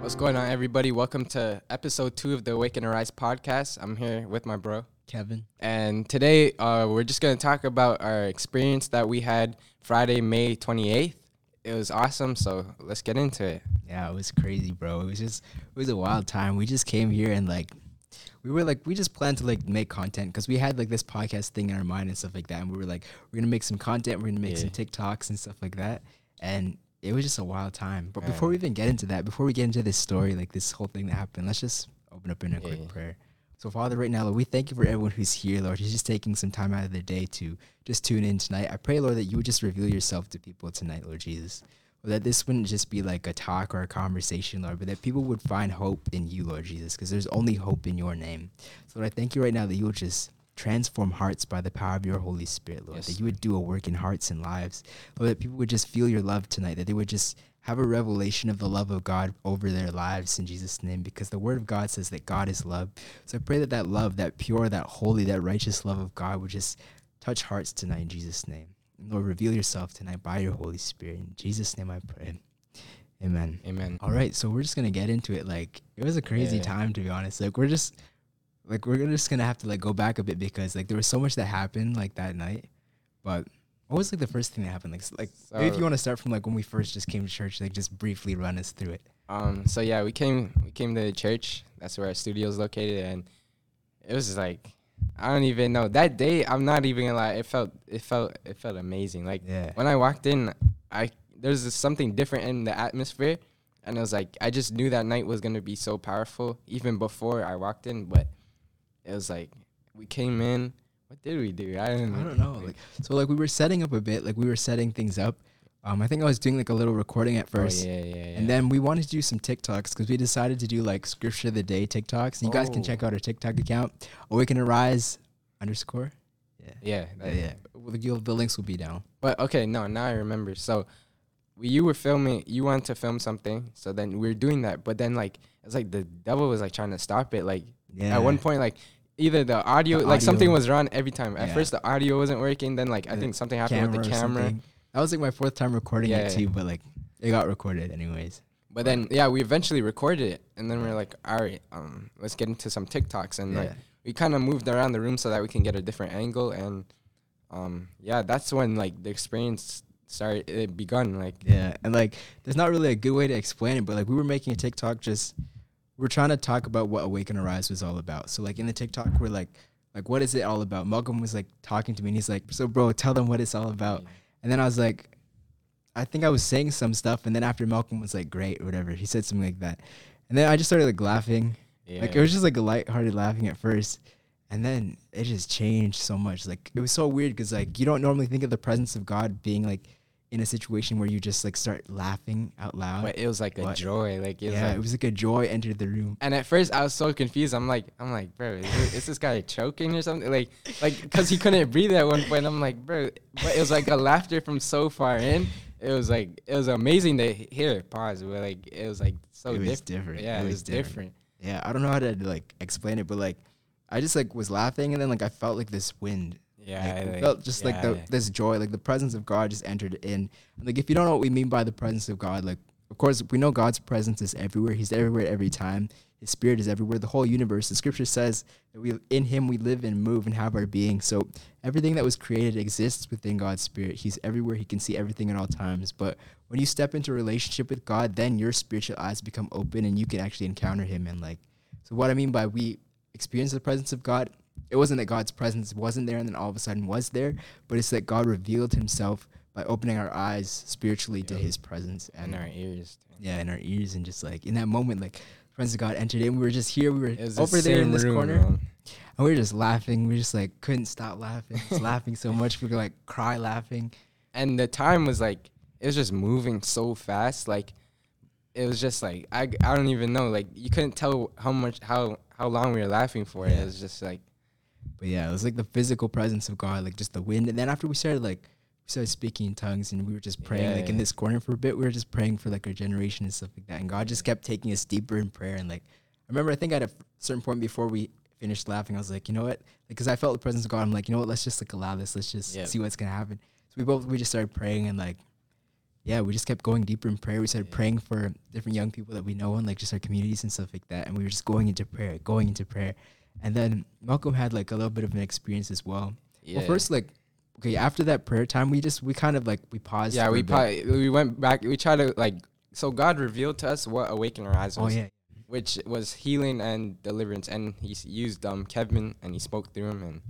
What's going on, everybody? Welcome to episode two of the Awake and Arise podcast. I'm here with my bro, Kevin. and today uh, we're just going to talk about our experience that we had Friday, May 28th. It was awesome, so let's get into it. Yeah, it was crazy, bro. It was just it was a wild time. We just came here and like we were like we just planned to like make content because we had like this podcast thing in our mind and stuff like that. And we were like, we're gonna make some content, we're gonna make some TikToks and stuff like that. And it was just a wild time. But Yeah. before we even get into that, before we get into this story, like this whole thing that happened, let's just open up in a Yeah, quick yeah. prayer. So, Father, right now, Lord, we thank you for everyone who's here, Lord, who's just taking some time out of their day to just tune in tonight. I pray, Lord, that you would just reveal yourself to people tonight, Lord Jesus. Lord, that this wouldn't just be like a talk or a conversation, Lord, but that people would find hope in you, Lord Jesus, because there's only hope in your name. So, Lord, I thank you right now that you will just transform hearts by the power of your Holy Spirit, Lord, Yes. that you would do a work in hearts and lives, Lord, that people would just feel your love tonight, that they would just have a revelation of the love of God over their lives in Jesus' name, because the Word of God says that God is love. So I pray that that love, that pure, that holy, that righteous love of God would just touch hearts tonight in Jesus' name. And Lord, reveal yourself tonight by your Holy Spirit. In Jesus' name I pray. Amen. Amen. All right, so we're just gonna get into it. Like it was a crazy Yeah. time to be honest. Like we're just like we're just gonna have to like go back a bit because like there was so much that happened like that night. But what was like the first thing that happened? Like like maybe if you want to start from like when we first just came to church, like just briefly run us through it. Um, so yeah, we came we came to the church. That's where our studio is located, and it was like I don't even know that day. I'm not even gonna lie. It felt it felt it felt amazing. Like Yeah. when I walked in, I there's something different in the atmosphere, and it was like I just knew that night was gonna be so powerful even before I walked in. But it was like we came in. What did we do? I don't. I don't know. Like so like we were setting up a bit, like we were setting things up. Um I think I was doing like a little recording at Oh, first. yeah, yeah, yeah. And then we wanted to do some TikToks because we decided to do like scripture of the day TikToks. And you guys can Oh. check out our TikTok account, Awaken Arise underscore. Yeah. yeah, Yeah, that- yeah. The, the links will be down. But okay, no, now I remember. So we, you were filming, you wanted to film something. So then we were doing that. But then like it's like the devil was like trying to stop it. Like Yeah. at one point, like either the audio, The like something was wrong every time. At Yeah. first the audio wasn't working. Then like I The think something happened with the camera. That was like my fourth time recording Yeah. it too, but like it got recorded anyways. But then yeah, we eventually recorded it, and then we are like, all right, um, let's get into some TikToks, and like we kind of moved around the room so that we can get a different angle, and um, yeah, that's when like the experience started. It begun like Yeah. And like there's not really a good way to explain it, but like we were making a TikTok just we're trying to talk about what Awake and Arise was all about. So like in the TikTok we're like like what is it all about? Malcolm was like talking to me and he's like, So bro, tell them what it's all about. And then I was like, I think I was saying some stuff, and then after Malcolm was like, "Great" or whatever, he said something like that, and then I just started like laughing, yeah. like it was just like a light-hearted laughing at first, and then it just changed so much. Like it was so weird because like you don't normally think of the presence of God being like in a situation where you just like start laughing out loud. but it was like a joy. Like it was yeah, like, it was like a joy entered the room. and at first I was so confused. I'm like, I'm like, bro, is, this, is this guy choking or something? Like, like because he couldn't breathe at one point. I'm like, bro, but it was like a laughter from so far in. It was like it was amazing to hear. Pause. But like it was like so it was diff- different. Yeah, it it was was different. Yeah, I don't know how to like explain it, but like I just like was laughing, and then like I felt like this wind Yeah, like, it like, felt just like the yeah. this joy, like the presence of God just entered in. Like if you don't know what we mean by the presence of God, like of course we know God's presence is everywhere. He's everywhere every time. His spirit is everywhere. The whole universe. The scripture says that we in him we live and move and have our being. So everything that was created exists within God's spirit. He's everywhere. He can see everything at all times. But when you step into a relationship with God, then your spiritual eyes become open and you can actually encounter him and like so what I mean by we experience the presence of God, it wasn't that God's presence wasn't there and then all of a sudden was there, but it's that God revealed himself by opening our eyes spiritually to his presence and and our ears. yeah, in our ears and just like in that moment, like friends of God entered in. We were just here, we were over there in this room, corner, bro. and we were just laughing. We just like couldn't stop laughing, just laughing so much. We could like cry laughing. and the time was like it was just moving so fast like it was just like I, I don't even know like you couldn't tell how much how how long we were laughing for Yeah. it was just like But yeah, it was like the physical presence of God, like just the wind. And then after we started like we started speaking in tongues and we were just praying Yeah, like in this corner for a bit. We were just praying for like our generation and stuff like that. And God just kept taking us deeper in prayer. And like I remember I think at a certain point before we finished laughing, I was like, you know what? Because I felt the presence of God. I'm like, you know what? Let's just like allow this. Let's just Yeah. see what's gonna happen. So we both we just started praying and like yeah, we just kept going deeper in prayer. We started Yeah. praying for different young people that we know and like just our communities and stuff like that. And we were just going into prayer, going into prayer. And then Malcolm had like a little bit of an experience as well. Yeah. Well, first, like, okay, after that prayer time, we just we kind of like we paused. yeah, we probably, we went back. We tried to like. So God revealed to us what Awake and Arise Oh was, yeah, which was healing and deliverance, and He used um Kevin and He spoke through him, and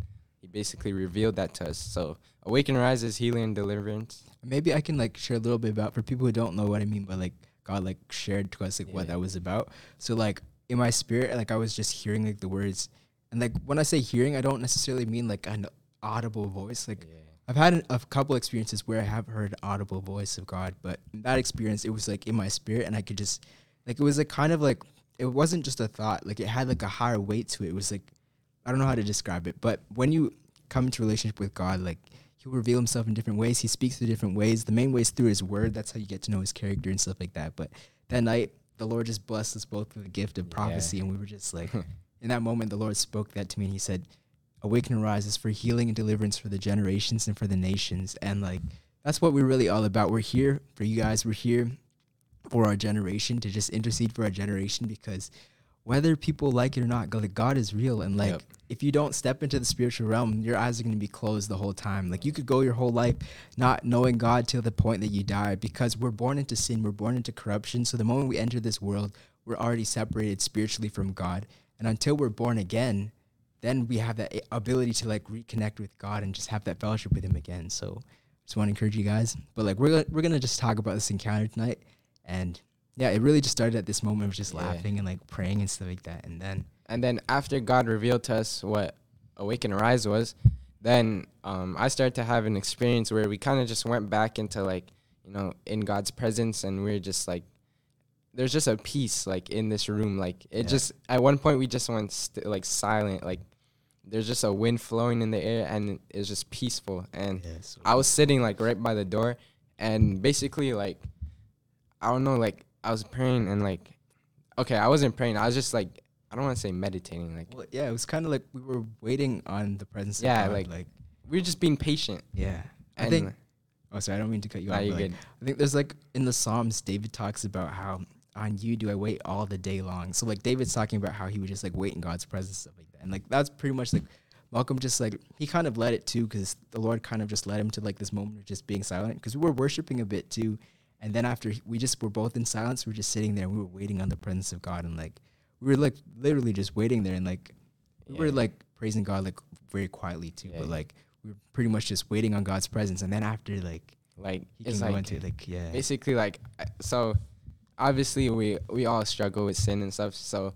He basically revealed that to us. So Awake and Arise is healing and deliverance. maybe I can like share a little bit about for people who don't know what I mean by like God like shared to us like what that was about. So like in my spirit, like I was just hearing like the words, and like when I say hearing, I don't necessarily mean like an audible voice. Like I've had an, a couple experiences where I have heard audible voice of God, but in that experience, it was like in my spirit, and I could just like it was like kind of like it wasn't just a thought, like it had like a higher weight to it. It was like I don't know how to describe it, but when you come into relationship with God, like He'll reveal Himself in different ways. He speaks through different ways. The main way is through His Word. That's how you get to know His character and stuff like that. But that night, the Lord just blessed us both with the gift of Yeah. prophecy, and we were just like, in that moment, the Lord spoke that to me, and He said, Awake and Arise is for healing and deliverance for the generations and for the nations. And like that's what we're really all about. We're here for you guys. We're here for our generation to just intercede for our generation because whether people like it or not, God, like, God is real. And like Yep. if you don't step into the spiritual realm, your eyes are going to be closed the whole time. Like you could go your whole life not knowing God till the point that you die because we're born into sin, we're born into corruption. So the moment we enter this world, we're already separated spiritually from God. And until we're born again, then we have that ability to like reconnect with God and just have that fellowship with Him again. So, just want to encourage you guys. But like we're we're gonna just talk about this encounter tonight, and yeah, it really just started at this moment of just Yeah. laughing and like praying and stuff like that. And then And then after God revealed to us what Awake and Arise was, then um, I started to have an experience where we kind of just went back into like, you know, in God's presence, and we are just like, there's just a peace like in this room. Like it Yeah. just at one point we just went st- like silent. Like there's just a wind flowing in the air, and it's just peaceful. And I was sitting like right by the door, and basically like, I don't know, like I was praying and like, okay, I wasn't praying. I was just like, I don't want to say meditating. Like well, yeah, it was kind of like we were waiting on the presence. Yeah, of God. like- like we were just being patient. yeah. I think. Oh, sorry, I don't mean to cut you nah, off. you but, like, good. I think there's like in the Psalms, David talks about how on you do I wait all the day long. So like David's talking about how he would just like wait in God's presence stuff like that, and like that's pretty much like Malcolm just like he kind of led it too because the Lord kind of just led him to like this moment of just being silent because we were worshiping a bit too, and then after we just were both in silence, we were just sitting there we were waiting on the presence of God and like we were like literally just waiting there and like we were like praising God like very quietly too, Yeah. but like we were pretty much just waiting on God's presence, and then after like Like he it's like into like yeah. basically like so. Obviously, we we all struggle with sin and stuff. So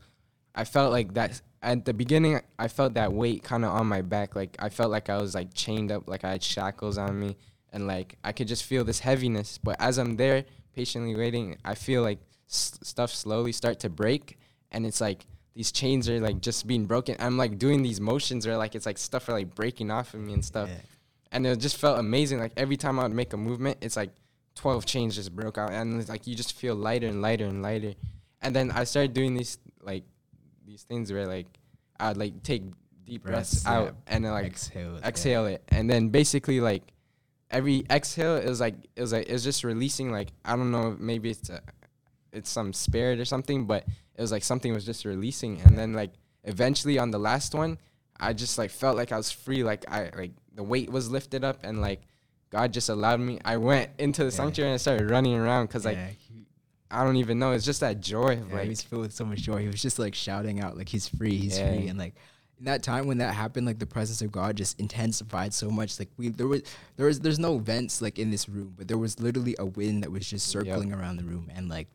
I felt like that at the beginning. I felt that weight kind of on my back. Like I felt like I was like chained up, like I had shackles on me, and like I could just feel this heaviness. But as I'm there patiently waiting, I feel like s- stuff slowly start to break, and it's like these chains are like just being broken. I'm like doing these motions where like it's like stuff are like breaking off of me and stuff Yeah. and it just felt amazing. Like every time I would make a movement, it's like twelve chains just broke out, and it's like you just feel lighter and lighter and lighter. And then I started doing these like these things where like I'd like take deep breaths, Breaths, out yeah. and then like exhale. yeah. exhale it, and then basically like every exhale it was like it was like it was just releasing like I don't know maybe it's a, it's some spirit or something, but it was like something was just releasing, and then like eventually on the last one, I just like felt like I was free, like I like the weight was lifted up, and like God just allowed me. I went into the Yeah. sanctuary and I started running around because like Yeah, he, I don't even know. It's just that joy of yeah, he like was filled with so much joy. He was just like shouting out, like he's free, he's free, and like in that time when that happened, like the presence of God just intensified so much. Like we there was there was there's no vents like in this room, but there was literally a wind that was just Yep. circling around the room, and like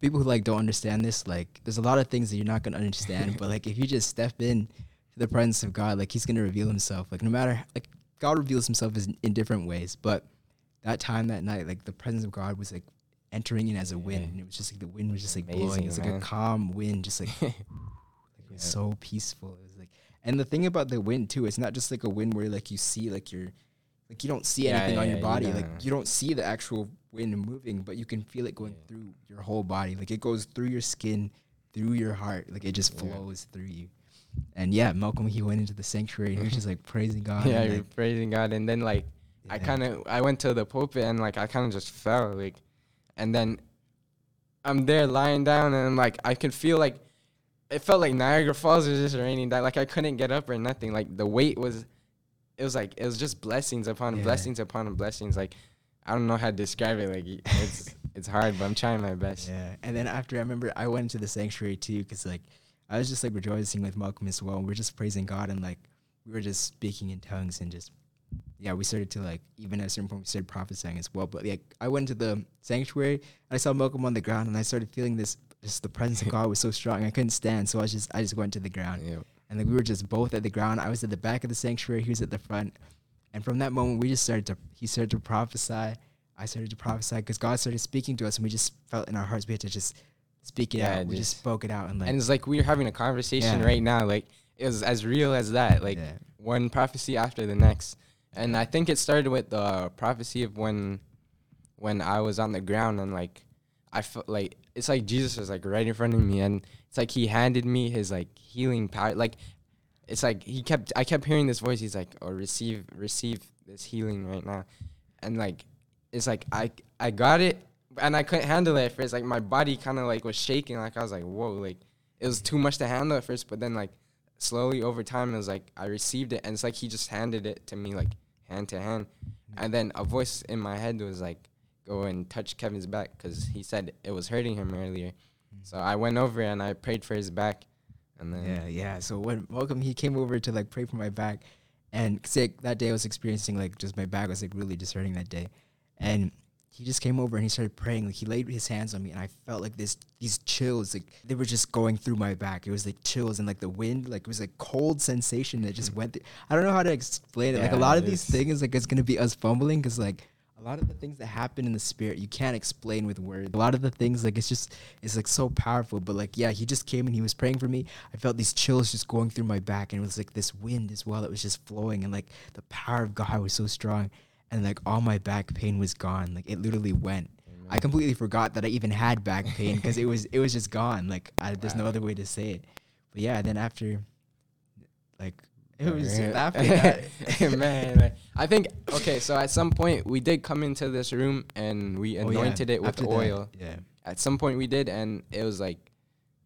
people who like don't understand this, like there's a lot of things that you're not gonna understand, but like if you just step in to the presence of God, like He's gonna reveal Himself. Like no matter like God reveals Himself in different ways, but that time that night, like the presence of God was like entering in as a wind, and it was just like the wind was just like Amazing, blowing. It's like a calm wind, just like like, Yeah. so peaceful. It was like, and the thing about the wind too, it's not just like a wind where like you see like you're, like you don't see Yeah, anything on your you body. Like you don't see the actual wind moving, but you can feel it going Yeah. through your whole body. Like it goes through your skin, through your heart. Like it just Yeah. flows through you. And yeah, Malcolm he went into the sanctuary and he was just like praising God. yeah, you're like, praising God, and then like I kind of I went to the pulpit and like I kind of just fell like, and then I'm there lying down and like I can feel like it felt like Niagara Falls was just raining down. Like I couldn't get up or nothing. Like the weight was, it was like it was just blessings upon Yeah. blessings upon blessings. Like I don't know how to describe it. Like it's it's hard, but I'm trying my best. Yeah, and then after I remember I went to the sanctuary too, cause like I was just like rejoicing with Malcolm as well. We are just praising God and like we were just speaking in tongues and just yeah, we started to like even at a certain point we started prophesying as well. But like I went to the sanctuary and I saw Malcolm on the ground and I started feeling this just the presence of God was so strong. I couldn't stand, so I was just I just went to the ground Yeah. and like we were just both at the ground. I was at the back of the sanctuary, he was at the front, and from that moment we just started to he started to prophesy. I started to prophesy because God started speaking to us, and we just felt in our hearts we had to just speak it Yeah, out. We just just- spoke it out, and like and it's like we were having a conversation Yeah. right now. Like it was as real as that. Like yeah, one prophecy after the next. And I think it started with the prophecy of when when I was on the ground and like I felt like it's like Jesus was like right in front of me and it's like he handed me his like healing power like it's like he kept I kept hearing this voice he's like oh receive receive this healing right now and like it's like I I got it and I couldn't handle it at first like my body kind of like was shaking like I was like whoa like it was too much to handle at first but then like slowly over time it was like I received it and it's like he just handed it to me like hand to hand and then a voice in my head was like go and touch Kevin's back because he said it was hurting him earlier so I went over and I prayed for his back and then yeah, yeah. So when Malcolm he came over to like pray for my back, and like, that day I was experiencing like just my back was like really just hurting that day, and he just came over and he started praying. Like he laid his hands on me, and I felt like this these chills, like they were just going through my back. It was like chills and like the wind, like it was like cold sensation that just hmm. went. Through. I don't know how to explain it. like a lot of these things, like it's gonna be us fumbling because like a lot of the things that happen in the spirit you can't explain with words. A lot of the things like it's just it's like so powerful. But like yeah, he just came and he was praying for me. I felt these chills just going through my back, and it was like this wind as well that was just flowing, and like the power of God was so strong, and like all my back pain was gone. Like it literally went. I completely forgot that I even had back pain because it was it was just gone. Like I, there's no other way to say it. But yeah, then after, like it was after that. man like, i think okay so at some point we did come into this room and we Oh, yeah, anointed it with after that, oil yeah. at some point we did and it was like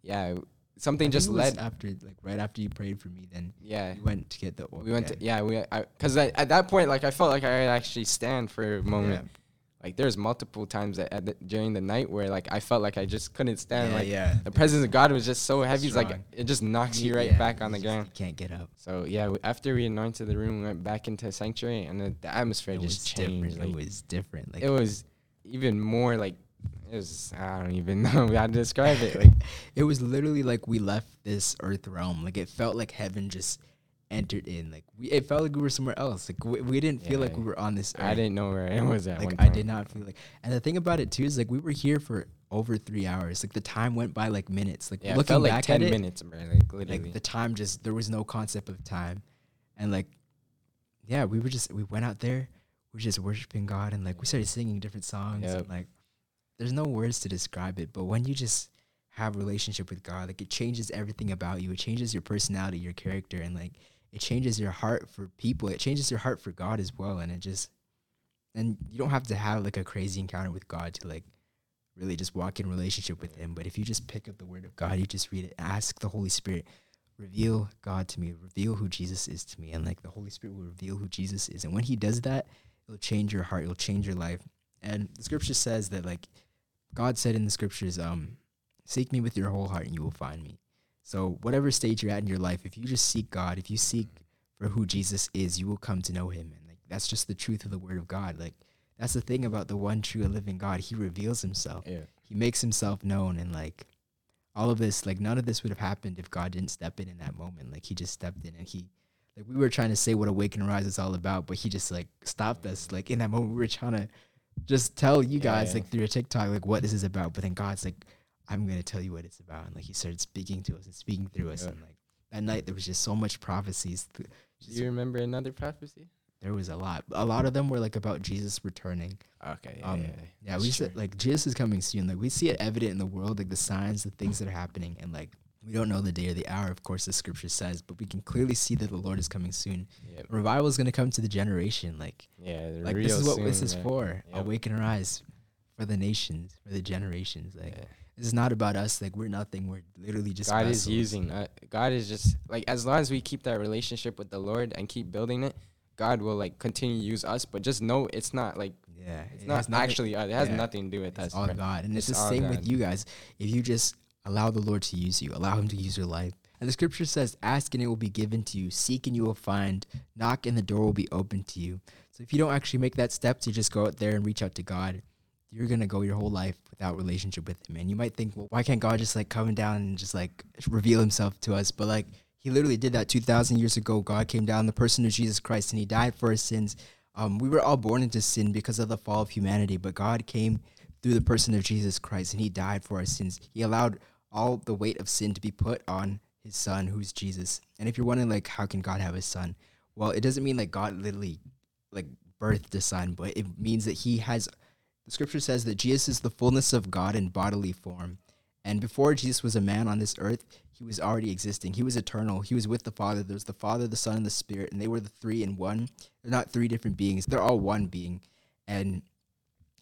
yeah something just led after like right after you prayed for me. Then yeah you went to get the oil. we went yeah. to yeah we because at that point like i felt like i actually stand for a moment Yeah. Like there's multiple times that at the, during the night where like i felt like i just couldn't stand yeah, like yeah. the presence of god was just so heavy it's like it just knocks you right yeah, back on the ground You can't get up. so yeah after we anointed the room we went back into sanctuary and the, the atmosphere It just was changed different. like, it was different. Like it was even more like it was I don't even know how to describe it. Like it was literally like we left this earth realm. Like it felt like heaven just entered in. Like we, it felt like we were somewhere else. Like we, we didn't feel like we were on this earth. I didn't know where I was at. like I did not feel like. And the thing about it too is like we were here for over three hours. Like the time went by like minutes. Like Yeah, looking felt like back ten at it, minutes, bro. Like literally. like the time just there was no concept of time, and like yeah, we were just we went out there, we were just worshiping God, and like we started singing different songs. Yep. And, like there's no words to describe it, but when you just have a relationship with God, like it changes everything about you. It changes your personality, your character, and like it changes your heart for people. It changes your heart for God as well, and it just and you don't have to have like a crazy encounter with God to like really just walk in relationship with Him. But if you just pick up the Word of God, you just read it, ask the Holy Spirit, reveal God to me, reveal who Jesus is to me, and like the Holy Spirit will reveal who Jesus is. And when He does that, it'll change your heart, it'll change your life. And the Scripture says that like God said in the Scriptures, um, seek me with your whole heart, and you will find me. So whatever stage you're at in your life, if you just seek God, if you seek for who Jesus is, you will come to know Him, and like that's just the truth of the Word of God. Like that's the thing about the one true and living God. He reveals Himself yeah. he makes himself known and like all of this like none of this would have happened if god didn't step in in that moment like he just stepped in and he like we were trying to say what Awake and Arise is all about but he just like stopped us like in that moment we were trying to just tell you Yeah, guys yeah. like through a tiktok like what this is about but then god's like i'm gonna tell you what it's about and like he started speaking to us and speaking through us Yeah. and like that night there was just so much prophecies th- Do you remember another prophecy? there was a lot a lot of them were like about jesus returning Okay. Yeah. um, yeah, yeah, That's we said like Jesus is coming soon. Like we see it evident in the world, like the signs, the things that are happening, and like We don't know the day or the hour, of course, the scripture says, but we can clearly see that the Lord is coming soon. Yep. Revival is going to come to the generation. Like, Yeah, like this is what soon, this is yeah. for. Yep. Awake and Arise for the nations, for the generations. Like, Yeah. Is not about us. Like, we're nothing. We're literally just God is using. Uh, God is just like as long as we keep that relationship with the Lord and keep building it, God will like continue to use us. But just know it's not like Yeah, it's it not nothing- actually. Uh, it has yeah. nothing to do with It's us. all bro. God. And it's, It's the same God. with you guys. If you just allow the Lord to use you, allow Him to use your life. And the scripture says, Ask and it will be given to you, seek and you will find, knock and the door will be open to you. So if you don't actually make that step to just go out there and reach out to God, you're to go your whole life without relationship with Him. And you might think, well, why can't God just like come down and just like reveal Himself to us? But like, He literally did that 2,000 years ago. God came down, the person of Jesus Christ, and He died for our sins. Um, we were all born into sin because of the fall of humanity, but God came through the person of Jesus Christ and he died for our sins. He allowed all the weight of sin to be put on his son, who's Jesus. And if you're wondering, like, how can God have a son? Well, it doesn't mean like God literally like birthed a son, but it means that he has the scripture says that Jesus is the fullness of God in bodily form. And before Jesus was a man on this earth, he was already existing. He was eternal. He was with the Father. There's the Father, the Son, and the Spirit, and they were the three in one. They're not three different beings. They're all one being. And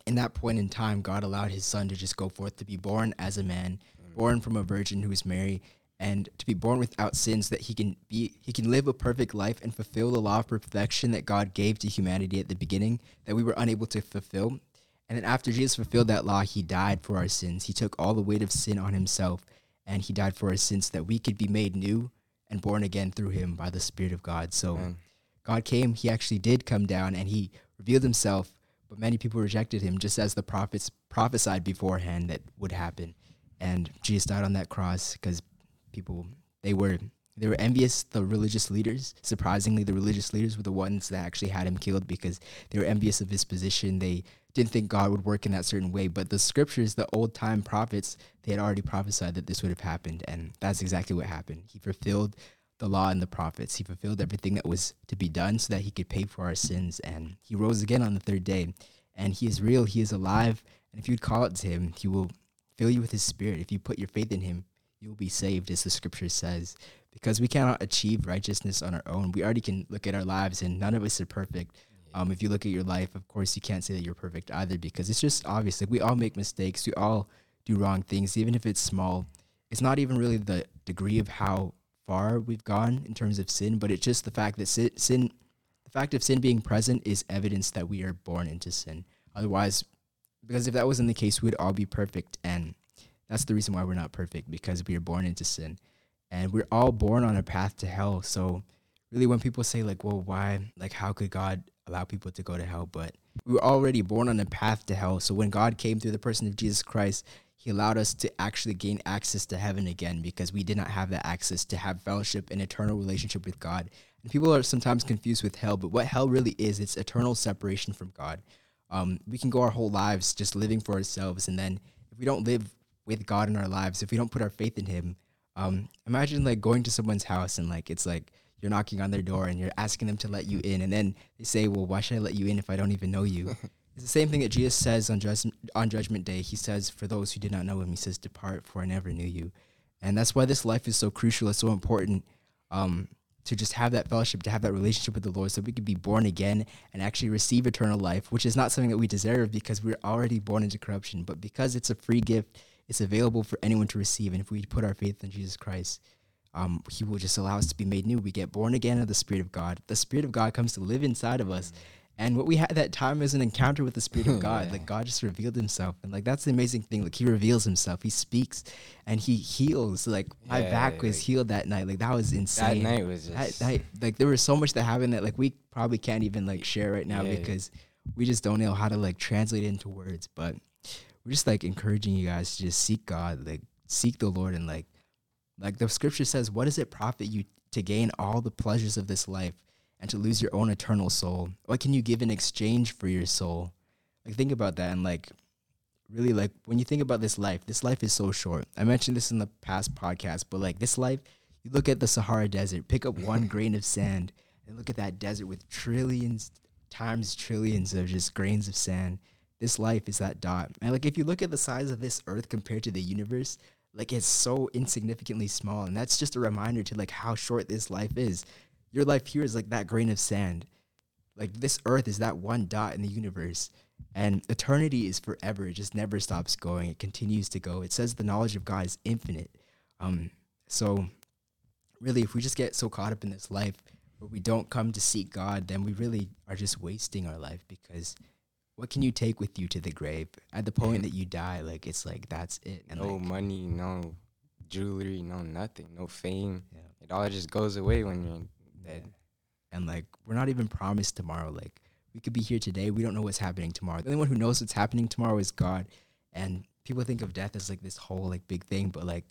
in that point in time, God allowed his son to just go forth to be born as a man, born from a virgin who is Mary, and to be born without sins that he can be he can live a perfect life and fulfill the law of perfection that God gave to humanity at the beginning that we were unable to fulfill. And then after Jesus fulfilled that law, he died for our sins. He took all the weight of sin on himself and he died for our sins that we could be made new and born again through him by the Spirit of God. So Amen. God came, he actually did come down and he revealed himself, but many people rejected him just as the prophets prophesied beforehand that would happen. And Jesus died on that cross because people they were they were envious the religious leaders. Surprisingly, the religious leaders were the ones that actually had him killed because they were envious of his position. They didn't think God would work in that certain way. But the scriptures, the old time prophets, they had already prophesied that this would have happened, and that's exactly what happened. He fulfilled the law and the prophets. He fulfilled everything that was to be done so that he could pay for our sins. And he rose again on the third day. And he is real, he is alive. And if you'd call it to him, he will fill you with his spirit. If you put your faith in him, you will be saved, as the scripture says. Because we cannot achieve righteousness on our own. We already can look at our lives, and none of us are perfect. Um, if you look at your life, of course, you can't say that you're perfect either because it's just obvious. Like we all make mistakes. We all do wrong things, even if it's small. It's not even really the degree of how far we've gone in terms of sin, but it's just the fact that sin, sin the fact of sin being present is evidence that we are born into sin. Otherwise, because if that wasn't the case, we'd all be perfect. And that's the reason why we're not perfect because we are born into sin. And we're all born on a path to hell. So, really, when people say, like, well, why, like, how could God allow people to go to hell? But we were already born on a path to hell. So, when God came through the person of Jesus Christ, he allowed us to actually gain access to heaven again because we did not have that access to have fellowship and eternal relationship with God. And people are sometimes confused with hell, but what hell really is, it's eternal separation from God. Um, we can go our whole lives just living for ourselves, and then if we don't live with God in our lives, if we don't put our faith in Him, um, imagine like going to someone's house and like it's like you're knocking on their door and you're asking them to let you in, and then they say, "Well, why should I let you in if I don't even know you?" It's the same thing that Jesus says on judgment on Judgment Day. He says, "For those who did not know Him, He says, depart, for I never knew you." And that's why this life is so crucial. It's so important um, to just have that fellowship, to have that relationship with the Lord, so we could be born again and actually receive eternal life, which is not something that we deserve because we're already born into corruption. But because it's a free gift, it's available for anyone to receive. And if we put our faith in Jesus Christ, um, He will just allow us to be made new. We get born again of the Spirit of God. The Spirit of God comes to live inside of us. And what we had that time was an encounter with the Spirit of God. Yeah. Like God just revealed Himself, and like that's the amazing thing. Like He reveals Himself, He speaks, and He heals. Like my Yeah, back was healed that night. Like that was insane. That night was That just. night, like there was so much that happened that like we probably can't even like share right now Yeah. because we just don't know how to like translate it into words. But we're just like encouraging you guys to just seek God, like seek the Lord, and like like the scripture says, what does it profit you to gain all the pleasures of this life and to lose your own eternal soul? What can you give in exchange for your soul? Like think about that and like really like when you think about this life, this life is so short. I mentioned this in the past podcast, but like this life, you look at the Sahara Desert, pick up one grain of sand, and look at that desert with trillions times trillions of just grains of sand. This life is that dot. And like if you look at the size of this earth compared to the universe, like it's so insignificantly small and that's just a reminder to like how short this life is. Your life here is like that grain of sand. Like this earth is that one dot in the universe and eternity is forever. It just never stops going. It continues to go. It says the knowledge of god is infinite. Um so really if we just get so caught up in this life where we don't come to seek god then we really are just wasting our life because what can you take with you to the grave at the point that you die like it's like that's it and no like, money, no jewelry, no nothing, no fame. yeah. It all just goes away when you're dead. and like we're not even promised tomorrow like we could be here today we don't know what's happening tomorrow the only one who knows what's happening tomorrow is god and people think of death as like this whole like big thing but like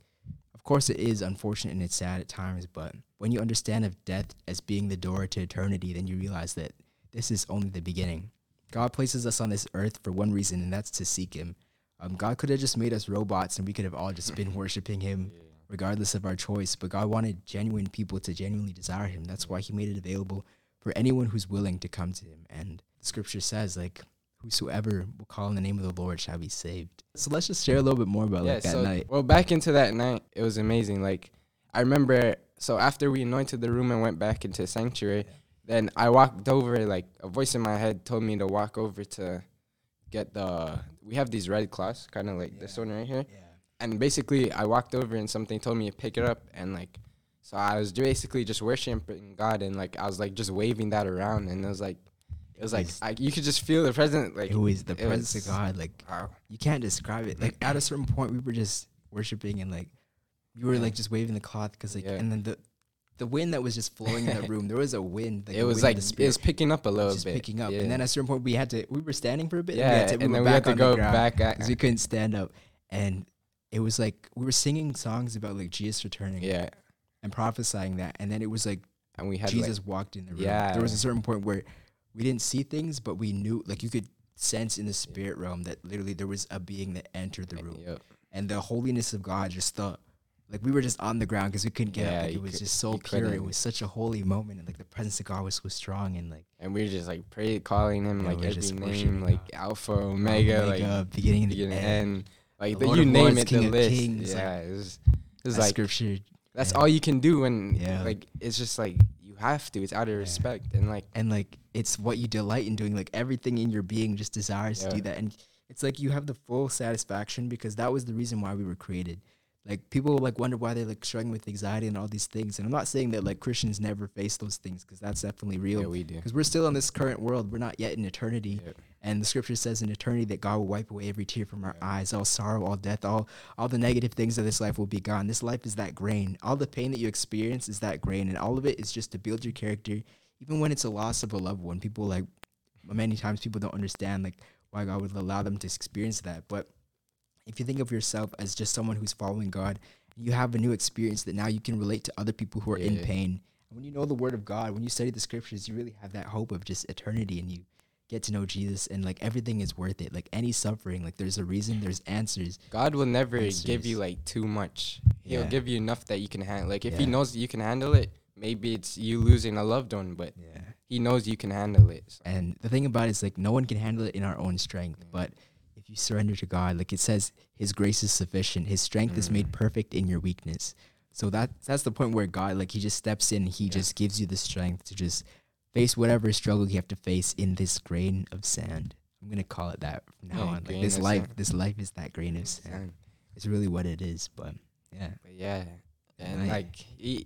of course it is unfortunate and it's sad at times but when you understand of death as being the door to eternity then you realize that this is only the beginning god places us on this earth for one reason and that's to seek him um, god could have just made us robots and we could have all just been worshiping him regardless of our choice. But God wanted genuine people to genuinely desire Him. That's why He made it available for anyone who's willing to come to Him. And the Scripture says, like, whosoever will call in the name of the Lord shall be saved. So let's just share a little bit more about like that so, night. Well, back into that night, it was amazing. Like I remember, so after we anointed the room and went back into sanctuary, then I walked over. Like a voice in my head told me to walk over to get the. We have these red cloths, kind of like this one right here. And basically, I walked over and something told me to pick it up, and like, so I was basically just worshiping God, and like I was like just waving that around, and it was like, it was like I, you could just feel the presence, like It was the it presence was- of God. Like, wow. you can't describe it. Like, at a certain point, we were just worshiping and like, you were Yeah. like just waving the cloth because like, Yeah. and then the, the wind that was just flowing in the room, there was a wind. Like it was wind like it was picking up a little just bit, picking up. Yeah. And then at a certain point, we had to, we were standing for a bit. yeah, and, we had to, and were then we had to go back because we couldn't stand up. And it was like we were singing songs about like Jesus returning yeah, and prophesying that. And then it was like and we had Jesus walked in the room. Yeah. There was a certain point where we didn't see things, but we knew, like you could sense in the spirit realm that literally there was a being that entered the room. yep. And the holiness of God just thought, like we were just on the ground because we couldn't get Yeah, up. Like, it was could- just so pure. It couldn't. was such a holy moment. And like the presence of God was so strong. And like and we were just like pray calling him Yeah, like every just name, like Alpha, Omega, like beginning and beginning end. and end, like The the, you name Lords, it, King the list. Kings, like, yeah, it was, it was like scripture. that's yeah. all you can do, and Yeah. like it's just like you have to. It's out of respect, and like and like it's what you delight in doing like everything in your being just desires to do that and it's like you have the full satisfaction because that was the reason why we were created like people like wonder why they're like struggling with anxiety and all these things. And i'm not saying that like christians never face those things because that's definitely real. Yeah, we do. because we're still in this current world. We're not yet in eternity. Yeah. and the scripture says in eternity that god will wipe away every tear from our Yeah. eyes all sorrow all death all all the negative things of this life will be gone. This life is that grain. All the pain that you experience is that grain. And all of it is just to build your character even when it's a loss of a loved one. People like many times people don't understand like why god would allow them to experience that. But if you think of yourself as just someone who's following god you have a new experience that now you can relate to other people who are in pain and when you know the word of god when you study the scriptures you really have that hope of just eternity and you get to know jesus and like everything is worth it like any suffering like there's a reason there's answers God will never give you like too much. He'll Yeah. give you enough that you can handle. Like if he knows that you can handle it, maybe it's you losing a loved one, but yeah he knows you can handle it. So, And the thing about it is like no one can handle it in our own strength, Yeah. but if you surrender to God, like it says his grace is sufficient. His strength is made Mm. perfect in your weakness. So that that's the point where God like he just steps in, he Yeah. just gives you the strength to just face whatever struggle you have to face in this grain of sand. I'm gonna call it that from now Yeah, on. Like this life, sand. this life is that grain of sand. and- It's really what it is. But yeah. but yeah, and Right. like he,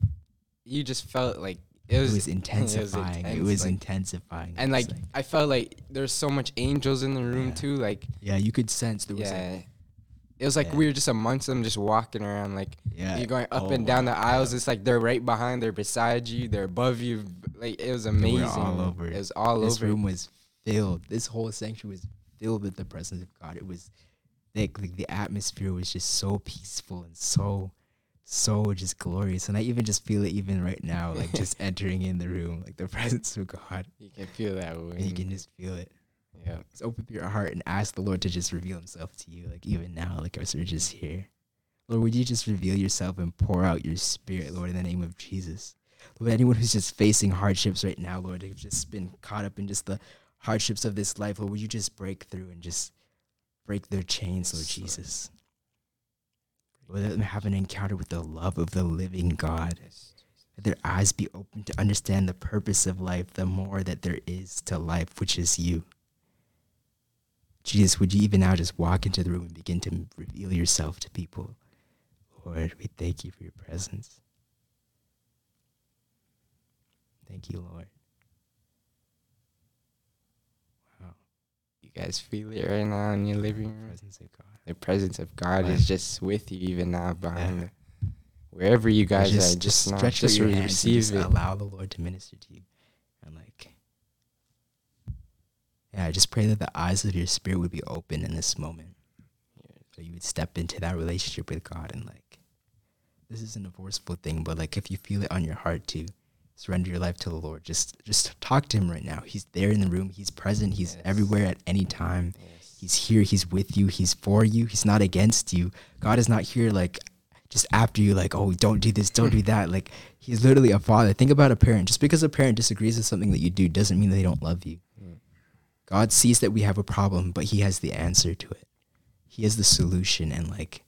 you just felt like it It was, was intensifying. It intense, was like- intensifying. and It's like, I felt like there's so much angels in the room Yeah. too. Like yeah, you could sense there was yeah, like it was like Yeah. we were just amongst them, just walking around. Like yeah. you're going up Oh and down the aisles. It's like they're right behind, they're beside you, they're above you. Like it was amazing. all over It it. was all this over. This room was filled. This whole sanctuary was filled with the presence of God. It was thick. Like the atmosphere was just so peaceful and so, so just glorious. And I even just feel it even right now, like just entering in the room, like the presence of God. You can feel that And you can just feel it. yeah. Just open up your heart and ask the Lord to just reveal Himself to you, like even now, like as we're just here. Lord, would you just reveal yourself and pour out your spirit, Lord, in the name of Jesus? Lord, anyone who's just facing hardships right now, Lord, they've just been caught up in just the hardships of this life, Lord, would you just break through and just break their chains, Lord. Jesus? Let them have an encounter with the love of the living God. Let their eyes be open to understand the purpose of life, the more that there is to life, which is you. Jesus, would you even now just walk into the room and begin to reveal yourself to people? Lord, we thank you for your presence. Thank you, Lord. You guys feel it right now in your living room. Presence of God. The presence of God is just with you even now behind Yeah. the, wherever you guys just, are. Just, now, stretch just your hands and just allow the Lord to minister to you. And like Yeah, I just pray that the eyes of your spirit would be open in this moment. So you would step into that relationship with God and like this isn't a forceful thing, but like if you feel it on your heart to surrender your life to the Lord, just just talk to him right now. He's there in the room, he's present, he's Yes. everywhere at any time. Yes. He's here, he's with you, he's for you, he's not against you. God is not here like just after you, like, oh, don't do this, don't do that. Like, he's literally a father. Think about a parent. Just because a parent disagrees with something that you do doesn't mean they don't love you. Mm. God sees that we have a problem, but he has the answer to it. He has the solution. And, like,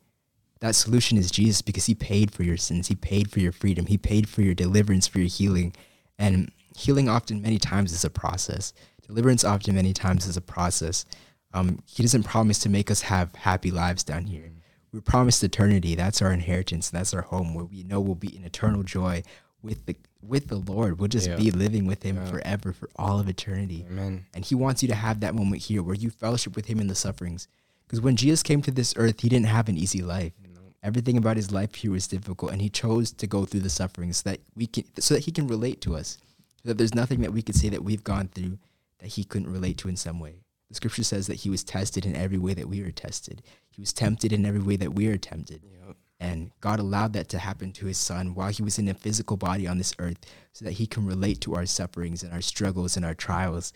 that solution is Jesus because he paid for your sins. He paid for your freedom. He paid for your deliverance, for your healing. And healing often, many times, is a process. Deliverance often, many times, is a process. Um, he doesn't promise to make us have happy lives down here. We're promised eternity. That's our inheritance. That's our home where we know we'll be in eternal joy with the with the Lord. We'll just Yeah. be living with him Yeah. forever for all of eternity. Amen. And he wants you to have that moment here where you fellowship with him in the sufferings. Because when Jesus came to this earth, he didn't have an easy life. Everything about his life here was difficult, and he chose to go through the sufferings so that we can, so that he can relate to us. So that there's nothing that we could say that we've gone through that he couldn't relate to in some way. The scripture says that he was tested in every way that we were tested. He was tempted in every way that we are tempted. Yep. And God allowed that to happen to his son while he was in a physical body on this earth so that he can relate to our sufferings and our struggles and our trials.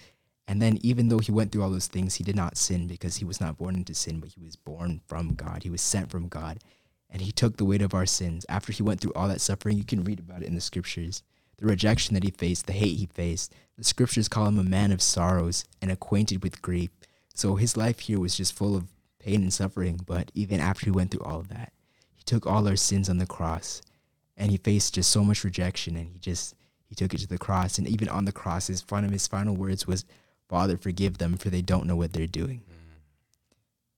And then, even though he went through all those things, he did not sin because he was not born into sin, but he was born from God. He was sent from God. And he took the weight of our sins. After he went through all that suffering, you can read about it in the scriptures. The rejection that he faced, the hate he faced. The scriptures call him a man of sorrows and acquainted with grief. So his life here was just full of pain and suffering. But even after he went through all of that, he took all our sins on the cross and he faced just so much rejection and he just he took it to the cross and even on the cross his final his final words was father forgive them for they don't know what they're doing mm.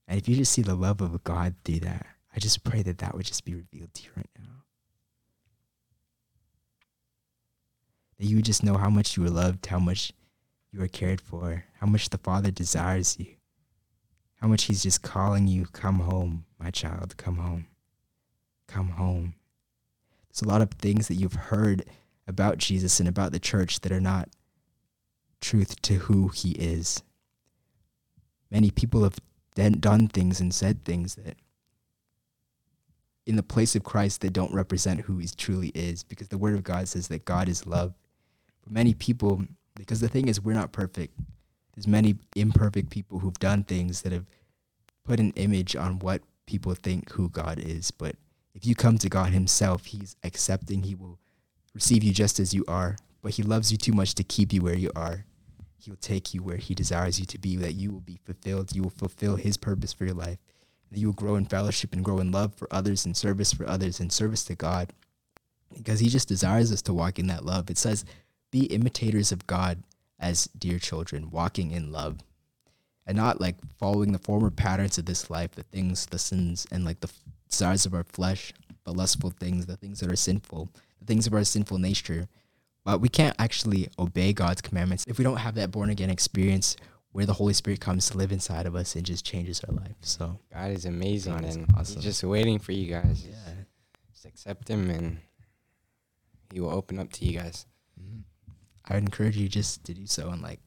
and if you just see the love of god through that i just pray that that would just be revealed to you right now that you would just know how much you are loved how much you are cared for how much the father desires you how much he's just calling you come home my child come home come home there's a lot of things that you've heard about Jesus and about the church that are not truth to who he is. Many people have done things and said things that in the place of Christ that don't represent who he truly is because the word of God says that God is love. But many people because the thing is we're not perfect. There's many imperfect people who've done things that have put an image on what people think who God is, but if you come to God Himself, He's accepting. He will receive you just as you are, but He loves you too much to keep you where you are. He'll take you where He desires you to be, that you will be fulfilled. You will fulfill His purpose for your life. That you will grow in fellowship and grow in love for others and service for others and service to God. Because He just desires us to walk in that love. It says, be imitators of God as dear children, walking in love. And not like following the former patterns of this life, the things, the sins, and like the desires of our flesh, the lustful things, the things that are sinful, the things of our sinful nature. But we can't actually obey God's commandments if we don't have that born again experience where the Holy Spirit comes to live inside of us and just changes our life. So God is amazing, God is and awesome. He's just waiting for you guys. yeah. Just accept Him, and He will open up to you guys. Mhm. I would encourage you just to do so and like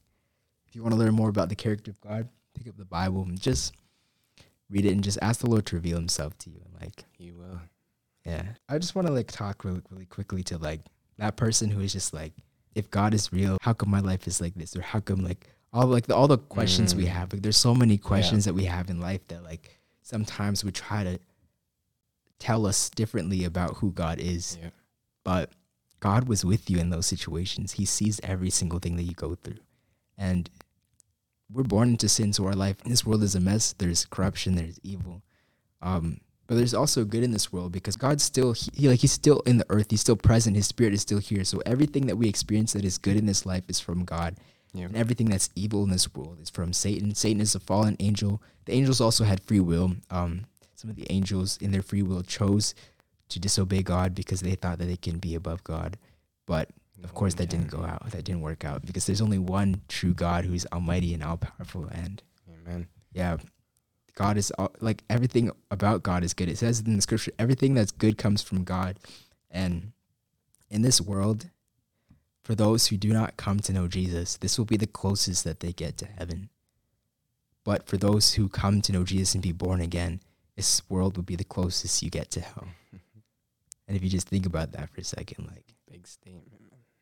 if you want to learn more about the character of God, pick up the Bible and just read it and just ask the Lord to reveal himself to you and like He will. Yeah. I just want to like talk really, really quickly to like that person who is just like, if God is real, how come my life is like this? Or how come like all like the, all the questions we Mm. have? Like there's so many questions that we have in life that like sometimes we try to tell us differently about who God is. Yeah. But God was with you in those situations. He sees every single thing that you go through. And we're born into sin, so our life this world is a mess. There's corruption, there's evil. Um, but there's also good in this world because God's still he like he's still in the earth. He's still present. His spirit is still here. So everything that we experience that is good in this life is from God. Yeah. And everything that's evil in this world is from Satan. Satan is a fallen angel. The angels also had free will. Um, some of the angels in their free will chose to disobey God because they thought that they can be above God. But of course, that didn't go out. That didn't work out because there's only one true God who's almighty and all powerful. And Amen. yeah, God is all, like everything about God is good. It says in the scripture, everything that's good comes from God. And in this world, for those who do not come to know Jesus, this will be the closest that they get to heaven. But for those who come to know Jesus and be born again, this world will be the closest you get to hell. And if you just think about that for a second, like Big statement.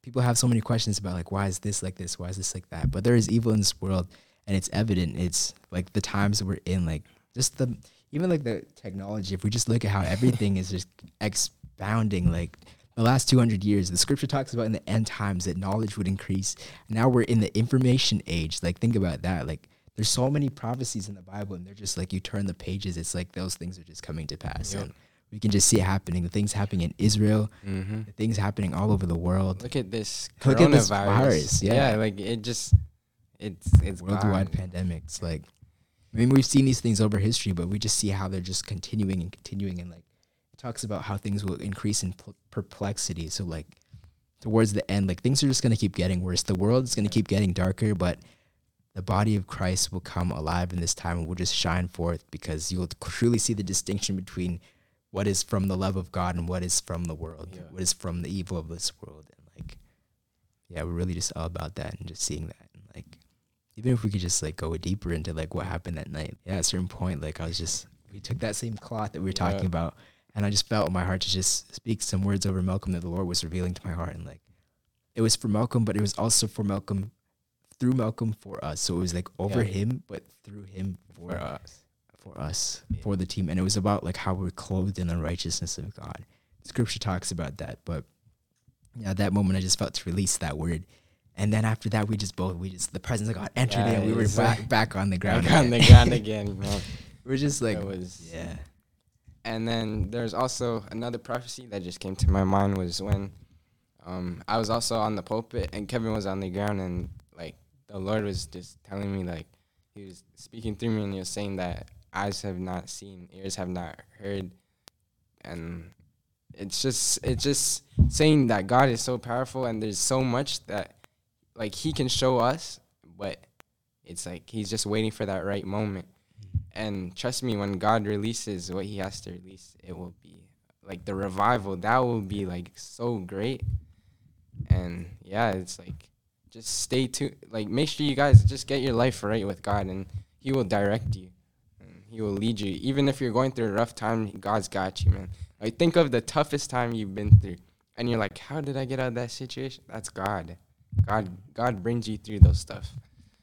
people have so many questions about like why is this like this why is this like that but there is evil in this world and it's evident it's like the times that we're in like just the even like the technology if we just look at how everything is just expounding like the last 200 years the scripture talks about in the end times that knowledge would increase now we're in the information age like think about that like there's so many prophecies in the bible and they're just like you turn the pages it's like those things are just coming to pass Yep. and we can just see it happening the things happening in israel Mm-hmm. the things happening all over the world Look at this Look at this coronavirus. virus, yeah. like it just, it's it's worldwide gone. pandemics. Like, I mean, we've seen these things over history, but we just see how they're just continuing and continuing. And like, talks about how things will increase in pl- perplexity. So like, towards the end, like things are just gonna keep getting worse. The world is gonna keep getting darker, but the body of Christ will come alive in this time and will just shine forth because you'll truly see the distinction between what is from the love of God and what is from the world, Yeah. what is from the evil of this world. And like, yeah, we're really just all about that and just seeing that. And like, even if we could just like go deeper into like what happened that night, yeah, at a certain point, like I was just, we took that same cloth that we were talking about, and I just felt in my heart to just speak some words over Malcolm that the Lord was revealing to my heart. And like, it was for Malcolm, but it was also for Malcolm, through Malcolm for us. So it was like over Yeah. him, but through him for, for us. for us, Yeah. for the team. And it was about like how we're clothed in the righteousness of God. Scripture talks about that. But yeah, at that moment, I just felt to release that word. And then after that, we just both, we just, the presence of God entered in. We were back, back on the ground. Back on the ground again, man. we're just like, was yeah. And then there's also another prophecy that just came to my mind was when um, I was also on the pulpit and Kevin was on the ground and like the Lord was just telling me like he was speaking through me and he was saying that eyes have not seen, ears have not heard, and it's just it's just saying that God is so powerful and there's so much that like He can show us, but it's like He's just waiting for that right moment. And trust me, when God releases what He has to release, it will be like the revival. That will be like so great. And yeah, it's like just stay tuned. Like make sure you guys just get your life right with God, and He will direct you. He will lead you. Even if you're going through a rough time, God's got you, man. Like think of the toughest time you've been through, and you're like, "How did I get out of that situation?" That's God. God, God brings you through those stuff.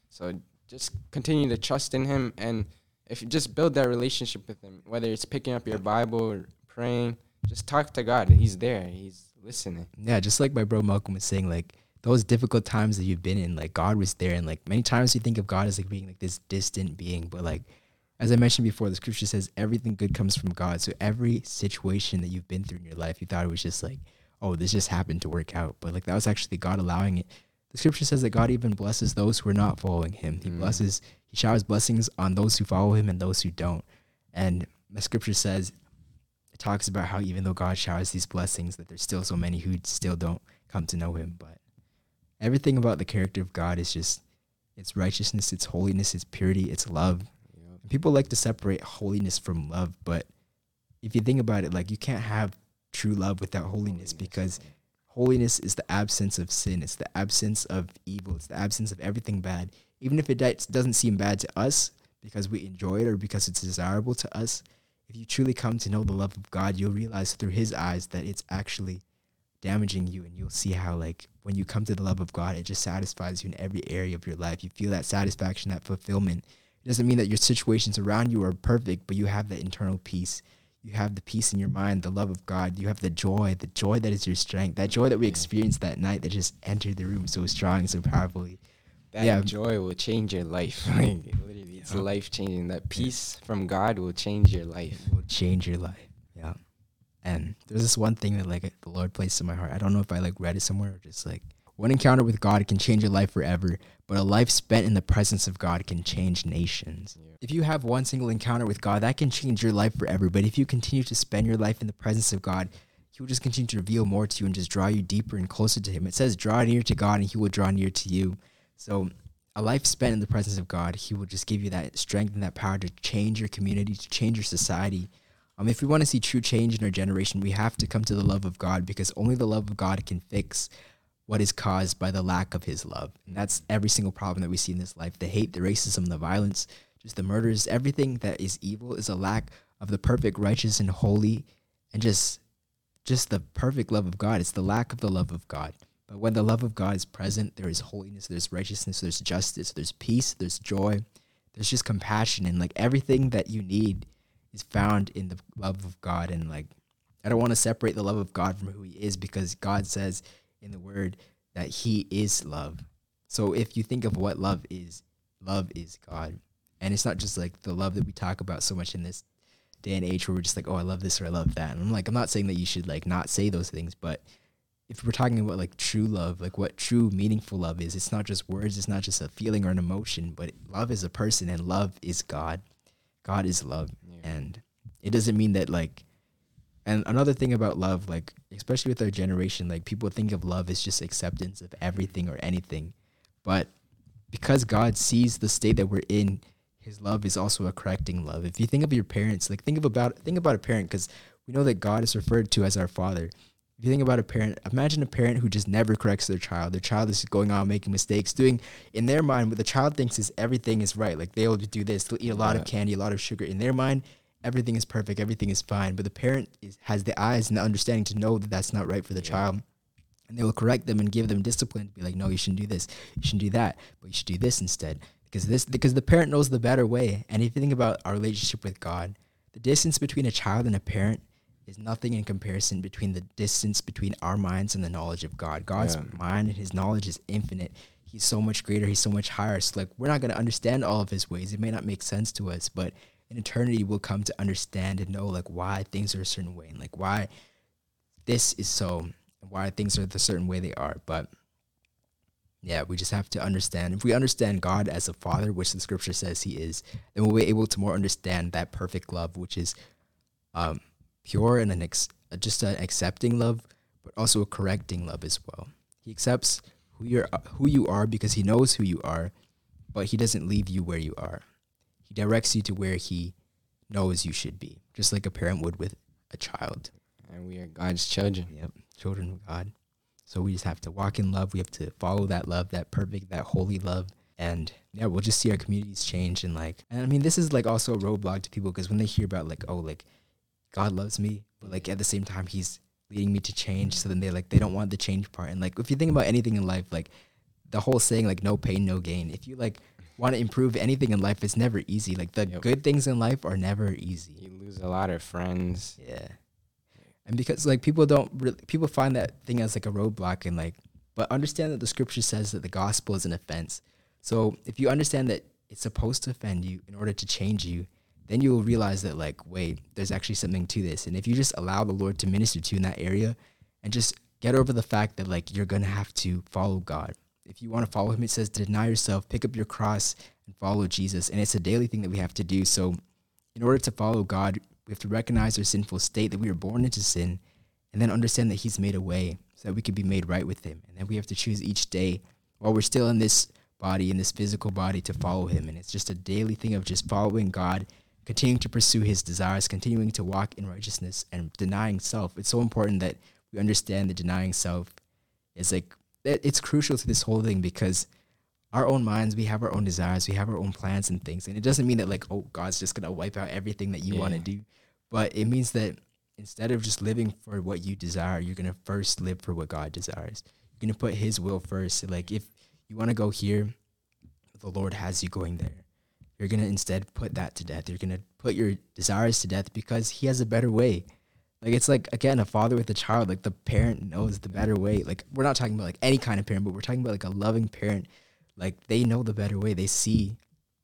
So just continue to trust in Him, and if you just build that relationship with Him, whether it's picking up your Bible or praying, just talk to God. He's there. He's listening. Yeah, just like my bro Malcolm was saying, like those difficult times that you've been in, like God was there, and like many times you think of God as like being like this distant being, but like as I mentioned before, the scripture says everything good comes from God. So every situation that you've been through in your life, you thought it was just like, oh, this just happened to work out, but like that was actually God allowing it. The scripture says that God even blesses those who are not following Him. He Mm. blesses, He showers blessings on those who follow Him and those who don't. And the scripture says it talks about how even though God showers these blessings, that there's still so many who still don't come to know Him. But everything about the character of God is just it's righteousness, it's holiness, it's purity, it's love. And people like to separate holiness from love, but if you think about it, like you can't have true love without holiness because holiness is the absence of sin. It's the absence of evil. It's the absence of everything bad. Even if it doesn't seem bad to us because we enjoy it or because it's desirable to us, if you truly come to know the love of God, you'll realize through His eyes that it's actually damaging you. And you'll see how, like, when you come to the love of God, it just satisfies you in every area of your life. You feel that satisfaction, that fulfillment. It doesn't mean that your situations around you are perfect, but you have that internal peace. You have the peace in your mind, the love of God. You have the joy, the joy that is your strength, that joy that we experienced that night that just entered the room so strong so powerfully. that Yeah. joy will change your life. like literally, it's Yeah. life changing. That peace from God will change your life. will change your life. Yeah. And there's this one thing that like the Lord placed in my heart. I don't know if I like read it somewhere or just like one encounter with God can change your life forever, but a life spent in the presence of God can change nations. Yeah. If you have one single encounter with God, that can change your life forever. But if you continue to spend your life in the presence of God, He will just continue to reveal more to you and just draw you deeper and closer to Him. It says, draw near to God and He will draw near to you. So, a life spent in the presence of God, He will just give you that strength and that power to change your community, to change your society. Um, if we want to see true change in our generation, we have to come to the love of God because only the love of God can fix what is caused by the lack of His love. And that's every single problem that we see in this life the hate, the racism, the violence, just the murders, everything that is evil is a lack of the perfect, righteous, and holy, and just just the perfect love of God. It's the lack of the love of God. But when the love of God is present, there is holiness, there's righteousness, there's justice, there's peace, there's joy, there's just compassion, and like everything that you need is found in the love of God. And like, I don't want to separate the love of God from who He is because God says in the Word that He is love. So if you think of what love is, love is God. And it's not just like the love that we talk about so much in this day and age where we're just like, oh, I love this or I love that. And I'm like, I'm not saying that you should like not say those things, but if we're talking about like true love, like what true meaningful love is, it's not just words, it's not just a feeling or an emotion, but love is a person and love is God. God is love. Yeah. And it doesn't mean that like and another thing about love, like especially with our generation, like people think of love as just acceptance of everything or anything. But because God sees the state that we're in, his love is also a correcting love. If you think of your parents, like think of about think about a parent because we know that God is referred to as our father. If you think about a parent, imagine a parent who just never corrects their child. Their child is going on making mistakes, doing in their mind what the child thinks is everything is right. Like they'll do this, they'll eat a lot of candy, a lot of sugar. In their mind, everything is perfect, everything is fine. But the parent is, has the eyes and the understanding to know that that's not right for the Yeah. child. And they will correct them and give them discipline to be like, no, you shouldn't do this, you shouldn't do that, but you should do this instead. Because this, because the parent knows the better way. And if you think about our relationship with God, the distance between a child and a parent is nothing in comparison between the distance between our minds and the knowledge of God. God's Yeah. mind and his knowledge is infinite. He's so much greater, he's so much higher. So like we're not gonna understand all of his ways. It may not make sense to us, but in eternity we'll come to understand and know like why things are a certain way and like why this is so why things are the certain way they are. But yeah, we just have to understand. If we understand God as a father, which the scripture says he is, then we'll be able to more understand that perfect love, which is um, pure and an ex- just an accepting love, but also a correcting love as well. He accepts who you're, who you are because he knows who you are, but he doesn't leave you where you are. He directs you to where he knows you should be, just like a parent would with a child. And we are God's children. Yep, children of God. So we just have to walk in love. We have to follow that love, that perfect, that holy love. And yeah, we'll just see our communities change. And like, and I mean, this is like also a roadblock to people because when they hear about like, oh, like God loves me, but like at the same time, He's leading me to change. So then they like, they don't want the change part. And like, if you think about anything in life, like the whole saying, like, no pain, no gain. If you like want to improve anything in life, it's never easy. Like the Yep. good things in life are never easy. You lose a lot of friends. Yeah. And because like people don't really people find that thing as like a roadblock and like but understand that the scripture says that the gospel is an offense. So if you understand that it's supposed to offend you in order to change you, then you will realize that like wait, there's actually something to this. And if you just allow the Lord to minister to you in that area and just get over the fact that like you're going to have to follow God. If you want to follow him, it says deny yourself, pick up your cross and follow Jesus. And it's a daily thing that we have to do. So in order to follow God, we have to recognize our sinful state, that we were born into sin, and then understand that He's made a way so that we could be made right with Him. And then we have to choose each day while we're still in this body, in this physical body, to follow Him. And it's just a daily thing of just following God, continuing to pursue His desires, continuing to walk in righteousness, and denying self. It's so important that we understand that denying self is like, it's crucial to this whole thing because our own minds, we have our own desires, we have our own plans and things. And it doesn't mean that like, oh, God's just gonna wipe out everything that you want to do. But it means that instead of just living for what you desire, you're gonna first live for what God desires. You're gonna put his will first. Like if you wanna go here, the Lord has you going there. You're gonna instead put that to death. You're gonna put your desires to death because he has a better way. Like it's like again a father with a child. Like the parent knows the better way. Like we're not talking about like any kind of parent, but we're talking about like a loving parent like they know the better way. They see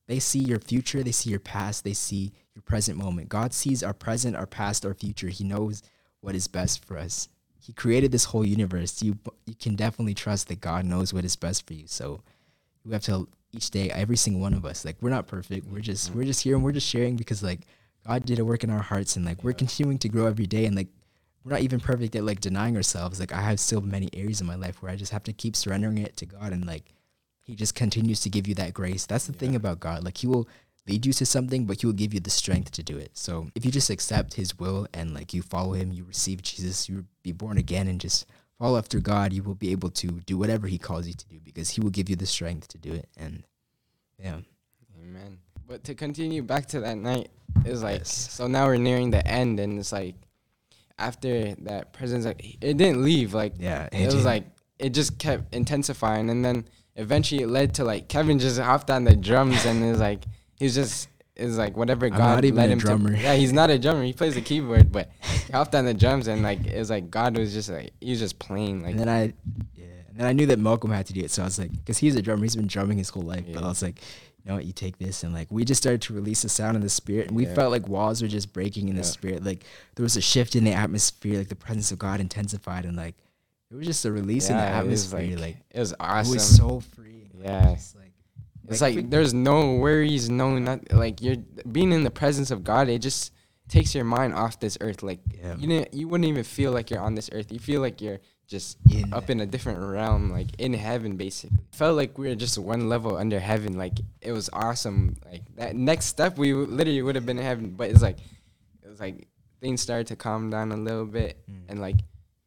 they see your future, they see your past, they see your present moment. God sees our present, our past, our future. He knows what is best for us. He created this whole universe. You you can definitely trust that God knows what is best for you. So we have to each day, every single one of us. Like we're not perfect. We're just we're just here and we're just sharing because like God did a work in our hearts and like we're continuing to grow every day and like we're not even perfect at like denying ourselves. Like I have still many areas in my life where I just have to keep surrendering it to God and like he just continues to give you that grace. That's the yeah. thing about God. Like he will lead you to something, but he will give you the strength to do it. So if you just accept his will and like you follow him, you receive Jesus, you be born again and just follow after God, you will be able to do whatever he calls you to do because he will give you the strength to do it. And yeah. Amen. But to continue back to that night, is like yes. so now we're nearing the end and it's like after that presence like it didn't leave like yeah it, it was like it just kept intensifying and then eventually it led to like Kevin just hopped on the drums and is like he's just is like whatever God led him drummer. to. Yeah, he's not a drummer. He plays the keyboard, but he hopped on the drums and like it was like God was just like he was just playing like. And then I, yeah, and then I knew that Malcolm had to do it, so I was like, because he's a drummer, he's been drumming his whole life. Yeah. But I was like, what, you take this and like we just started to release the sound of the spirit, and we yeah. felt like walls were just breaking in yeah. the spirit. Like there was a shift in the atmosphere, like the presence of God intensified, and like it was just a release in the atmosphere. It like, like it was awesome. It was so free yeah. It's like, it's like, like there's no worries, no not like you're being in the presence of God. It just takes your mind off this earth. Like yeah. you didn't, you wouldn't even feel like you're on this earth. You feel like you're just in up in a different realm, like in heaven, basically. Felt like we were just one level under heaven. Like it was awesome. Like that next step, we literally would have been in heaven. But it's like, it was like things started to calm down a little bit, mm. and like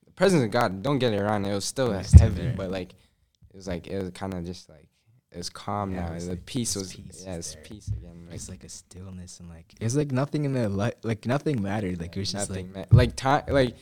the presence of God. Don't get it wrong. It was still heaven, but like it was like it was kind of just like it was calm yeah, now. Was the like peace was peace yeah, it's peace again. Like, it's like a stillness and like it's like nothing in the li- like nothing mattered. Like it was just like ma- like time like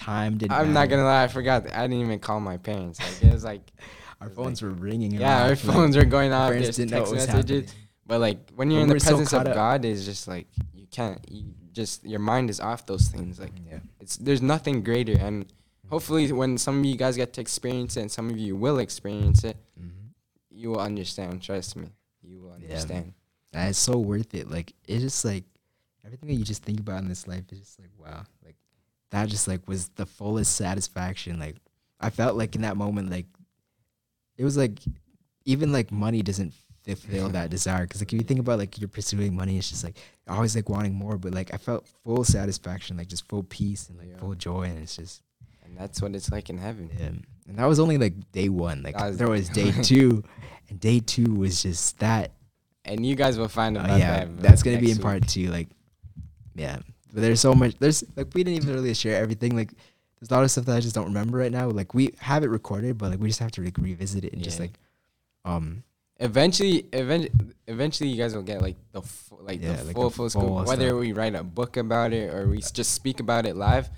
time didn't. I'm matter. not gonna lie, I forgot. I didn't even call my parents. Like it was like our was phones like, were ringing. Yeah, our phones like, were going off. There's text messages. But like when you're when in the presence so of God, is just like you can't. You just your mind is off those things. Like yeah, it's there's nothing greater and hopefully when some of you guys get to experience it and some of you will experience it mm-hmm. you will understand trust me you will understand yeah, it's so worth it like it's just like everything that you just think about in this life is just like wow like that just like was the fullest satisfaction like i felt like in that moment like it was like even like money doesn't fulfill that desire because like if you think about like you're pursuing money it's just like always like wanting more but like i felt full satisfaction like just full peace and like yeah. full joy and it's just and that's what it's like in heaven. Yeah. And that was only like day one. Like was there was day two, and day two was just that. And you guys will find out. Uh, yeah, that that's gonna be in part two. Like, yeah, but there's so much. There's like we didn't even really share everything. Like, there's a lot of stuff that I just don't remember right now. Like we have it recorded, but like we just have to like revisit it and yeah. just like, um, eventually, eventually, eventually, you guys will get like the f- like yeah, the like full full scope. Whether stuff. we write a book about it or we just speak about it live,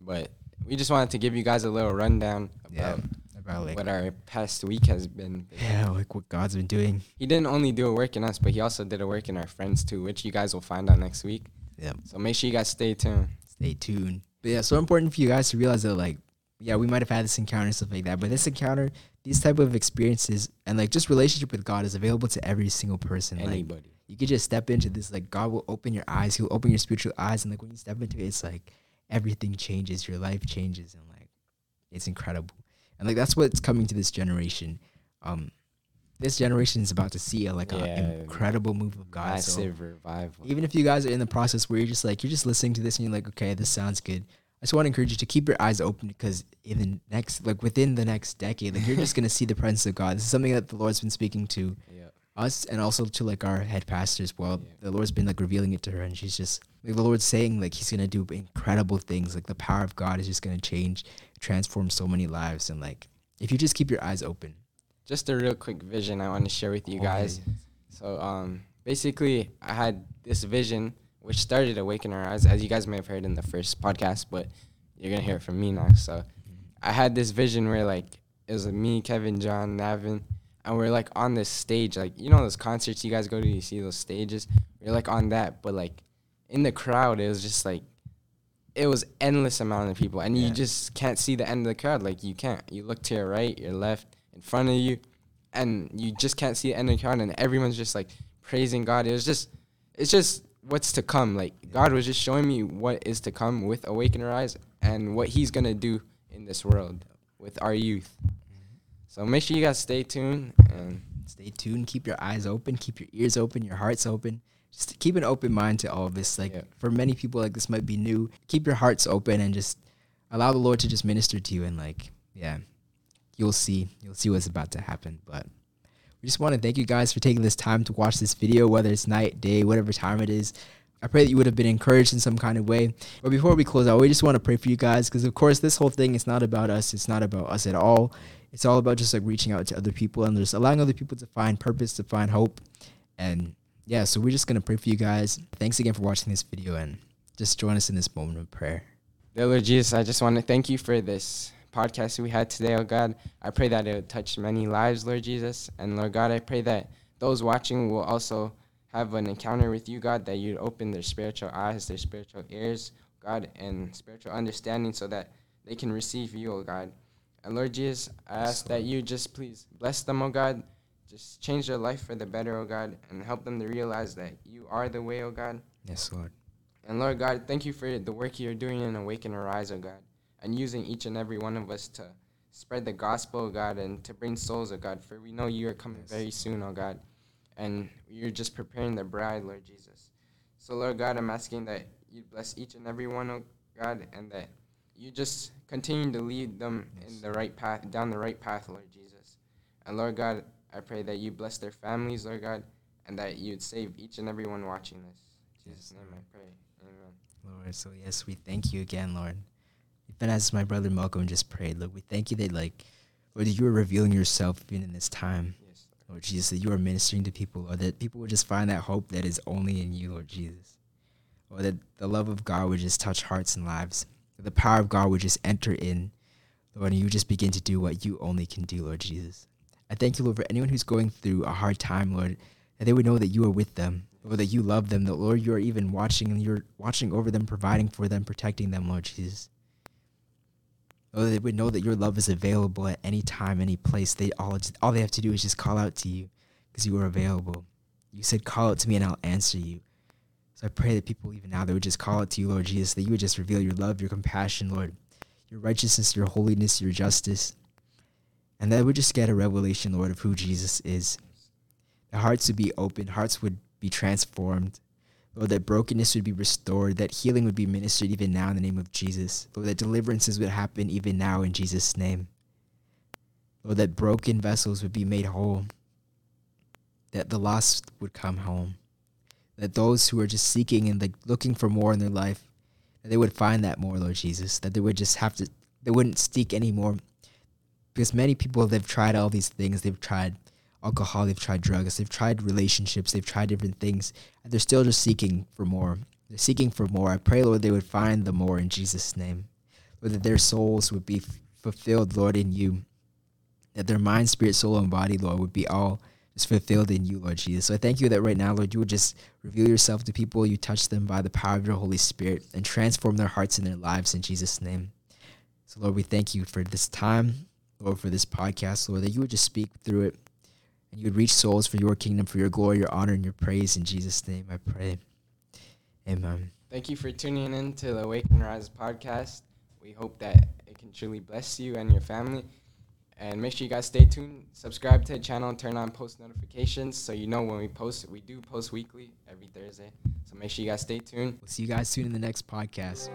but we just wanted to give you guys a little rundown about, yeah, about like what our past week has been. Yeah, like what God's been doing. He didn't only do a work in us, but he also did a work in our friends too, which you guys will find out next week. Yeah. So make sure you guys stay tuned. Stay tuned. But yeah, so important for you guys to realize that like, yeah, we might have had this encounter and stuff like that, but this encounter, these type of experiences and like just relationship with God is available to every single person. Anybody. Like, you could just step into this, like God will open your eyes, He'll open your spiritual eyes, and like when you step into it, it's like everything changes, your life changes, and like it's incredible. And like that's what's coming to this generation. Um, this generation is about to see a, like yeah, an incredible move of God. Massive so revival. Even if you guys are in the process where you're just like you're just listening to this and you're like, okay, this sounds good. I just want to encourage you to keep your eyes open because in the next, like within the next decade, like you're just gonna see the presence of God. This is something that the Lord's been speaking to yeah. us and also to like our head pastor as well. Yeah. The Lord's been like revealing it to her, and she's just like the Lord's saying like He's gonna do incredible things. Like the power of God is just gonna change, transform so many lives, and like if you just keep your eyes open. Just a real quick vision I want to share with you guys. So um, basically, I had this vision which started Awake and Arise, as you guys may have heard in the first podcast, but you're gonna hear it from me now. So mm-hmm. I had this vision where like it was me, Kevin, John, Navin, and we're like on this stage, like you know those concerts you guys go to, you see those stages. We're like on that, but like in the crowd, it was just like it was endless amount of people, and yeah. you just can't see the end of the crowd. Like you can't. You look to your right, your left, in front of you, and you just can't see the end of the crowd, and everyone's just like praising God. It was just, it's just what's to come. Like God was just showing me what is to come with Awake and Arise and what He's gonna do in this world with our youth. So make sure you guys stay tuned and Stay tuned. Keep your eyes open. Keep your ears open. Your hearts open. Just keep an open mind to all of this. Like Yeah. for many people, like this might be new. Keep your hearts open and just allow the Lord to just minister to you. And like, yeah, you'll see. You'll see what's about to happen. But we just want to thank you guys for taking this time to watch this video, whether it's night, day, whatever time it is. I pray that you would have been encouraged in some kind of way. But before we close out, we just want to pray for you guys because, of course, this whole thing is not about us. It's not about us at all. It's all about just like reaching out to other people and just allowing other people to find purpose, to find hope. And yeah, so we're just going to pray for you guys. Thanks again for watching this video and just join us in this moment of prayer. Dear Lord Jesus, I just want to thank you for this podcast we had today, oh God. I pray that it would touch many lives, Lord Jesus. And Lord God, I pray that those watching will also have an encounter with you, God, that you'd open their spiritual eyes, their spiritual ears, God, and spiritual understanding so that they can receive you, oh God. And Lord Jesus, I ask that you just please bless them, oh God. Just change their life for the better, oh God, and help them to realize that you are the way, oh God. Yes, Lord. And Lord God, thank you for the work you're doing in Awake and Arise, oh God, and using each and every one of us to spread the gospel, oh God, and to bring souls, oh God, for we know you are coming Yes. very soon, oh God, and you're just preparing the bride, Lord Jesus. So, Lord God, I'm asking that you bless each and every one, oh God, and that you just continue to lead them Yes. in the right path, down the right path, Lord Jesus. And Lord God, I pray that you bless their families, Lord God, and that you'd save each and every one watching this. In Jesus' name I pray. Amen. Lord, so yes, we thank you again, Lord. Even as my brother Malcolm just prayed, Lord, we thank you that, like, Lord, that you are revealing yourself even in this time. Yes. Lord Jesus, that you are ministering to people, or that people would just find that hope that is only in you, Lord Jesus. Or that the love of God would just touch hearts and lives. The power of God would just enter in, Lord, and you just begin to do what you only can do, Lord Jesus. I thank you, Lord, for anyone who's going through a hard time, Lord, that they would know that you are with them, Lord, that you love them, that, Lord, you are even watching and you're watching over them, providing for them, protecting them, Lord Jesus. Lord, they would know that your love is available at any time, any place. They all all they have to do is just call out to you because you are available. You said, "Call out to me, and I'll answer you." So I pray that people even now they would just call out to you, Lord Jesus, that you would just reveal your love, your compassion, Lord, your righteousness, your holiness, your justice, and that would just get a revelation, Lord, of who Jesus is. The hearts would be open, hearts would be transformed. Lord, that brokenness would be restored, that healing would be ministered even now in the name of Jesus. Lord, that deliverances would happen even now in Jesus' name. Lord, that broken vessels would be made whole, that the lost would come home, that those who are just seeking and like looking for more in their life, that they would find that more, Lord Jesus, that they would just have to, they wouldn't seek anymore. Because many people, they've tried all these things. They've tried alcohol, they've tried drugs, they've tried relationships, they've tried different things, and they're still just seeking for more. They're seeking for more. I pray, Lord, they would find the more in Jesus' name. Lord, that their souls would be f- fulfilled, Lord, in you. That their mind, spirit, soul, and body, Lord, would be all just fulfilled in you, Lord Jesus. So I thank you that right now, Lord, you would just reveal yourself to people. You touch them by the power of your Holy Spirit and transform their hearts and their lives in Jesus' name. So, Lord, we thank you for this time, Lord, for this podcast, Lord, that you would just speak through it and you would reach souls for your kingdom, for your glory, your honor, and your praise. In Jesus' name, I pray. Amen. Thank you for tuning in to the Awake and Arise podcast. We hope that it can truly bless you and your family. And make sure you guys stay tuned, subscribe to the channel, and turn on post notifications so you know when we post. We do post weekly every Thursday. So make sure you guys stay tuned. We'll see you guys soon in the next podcast.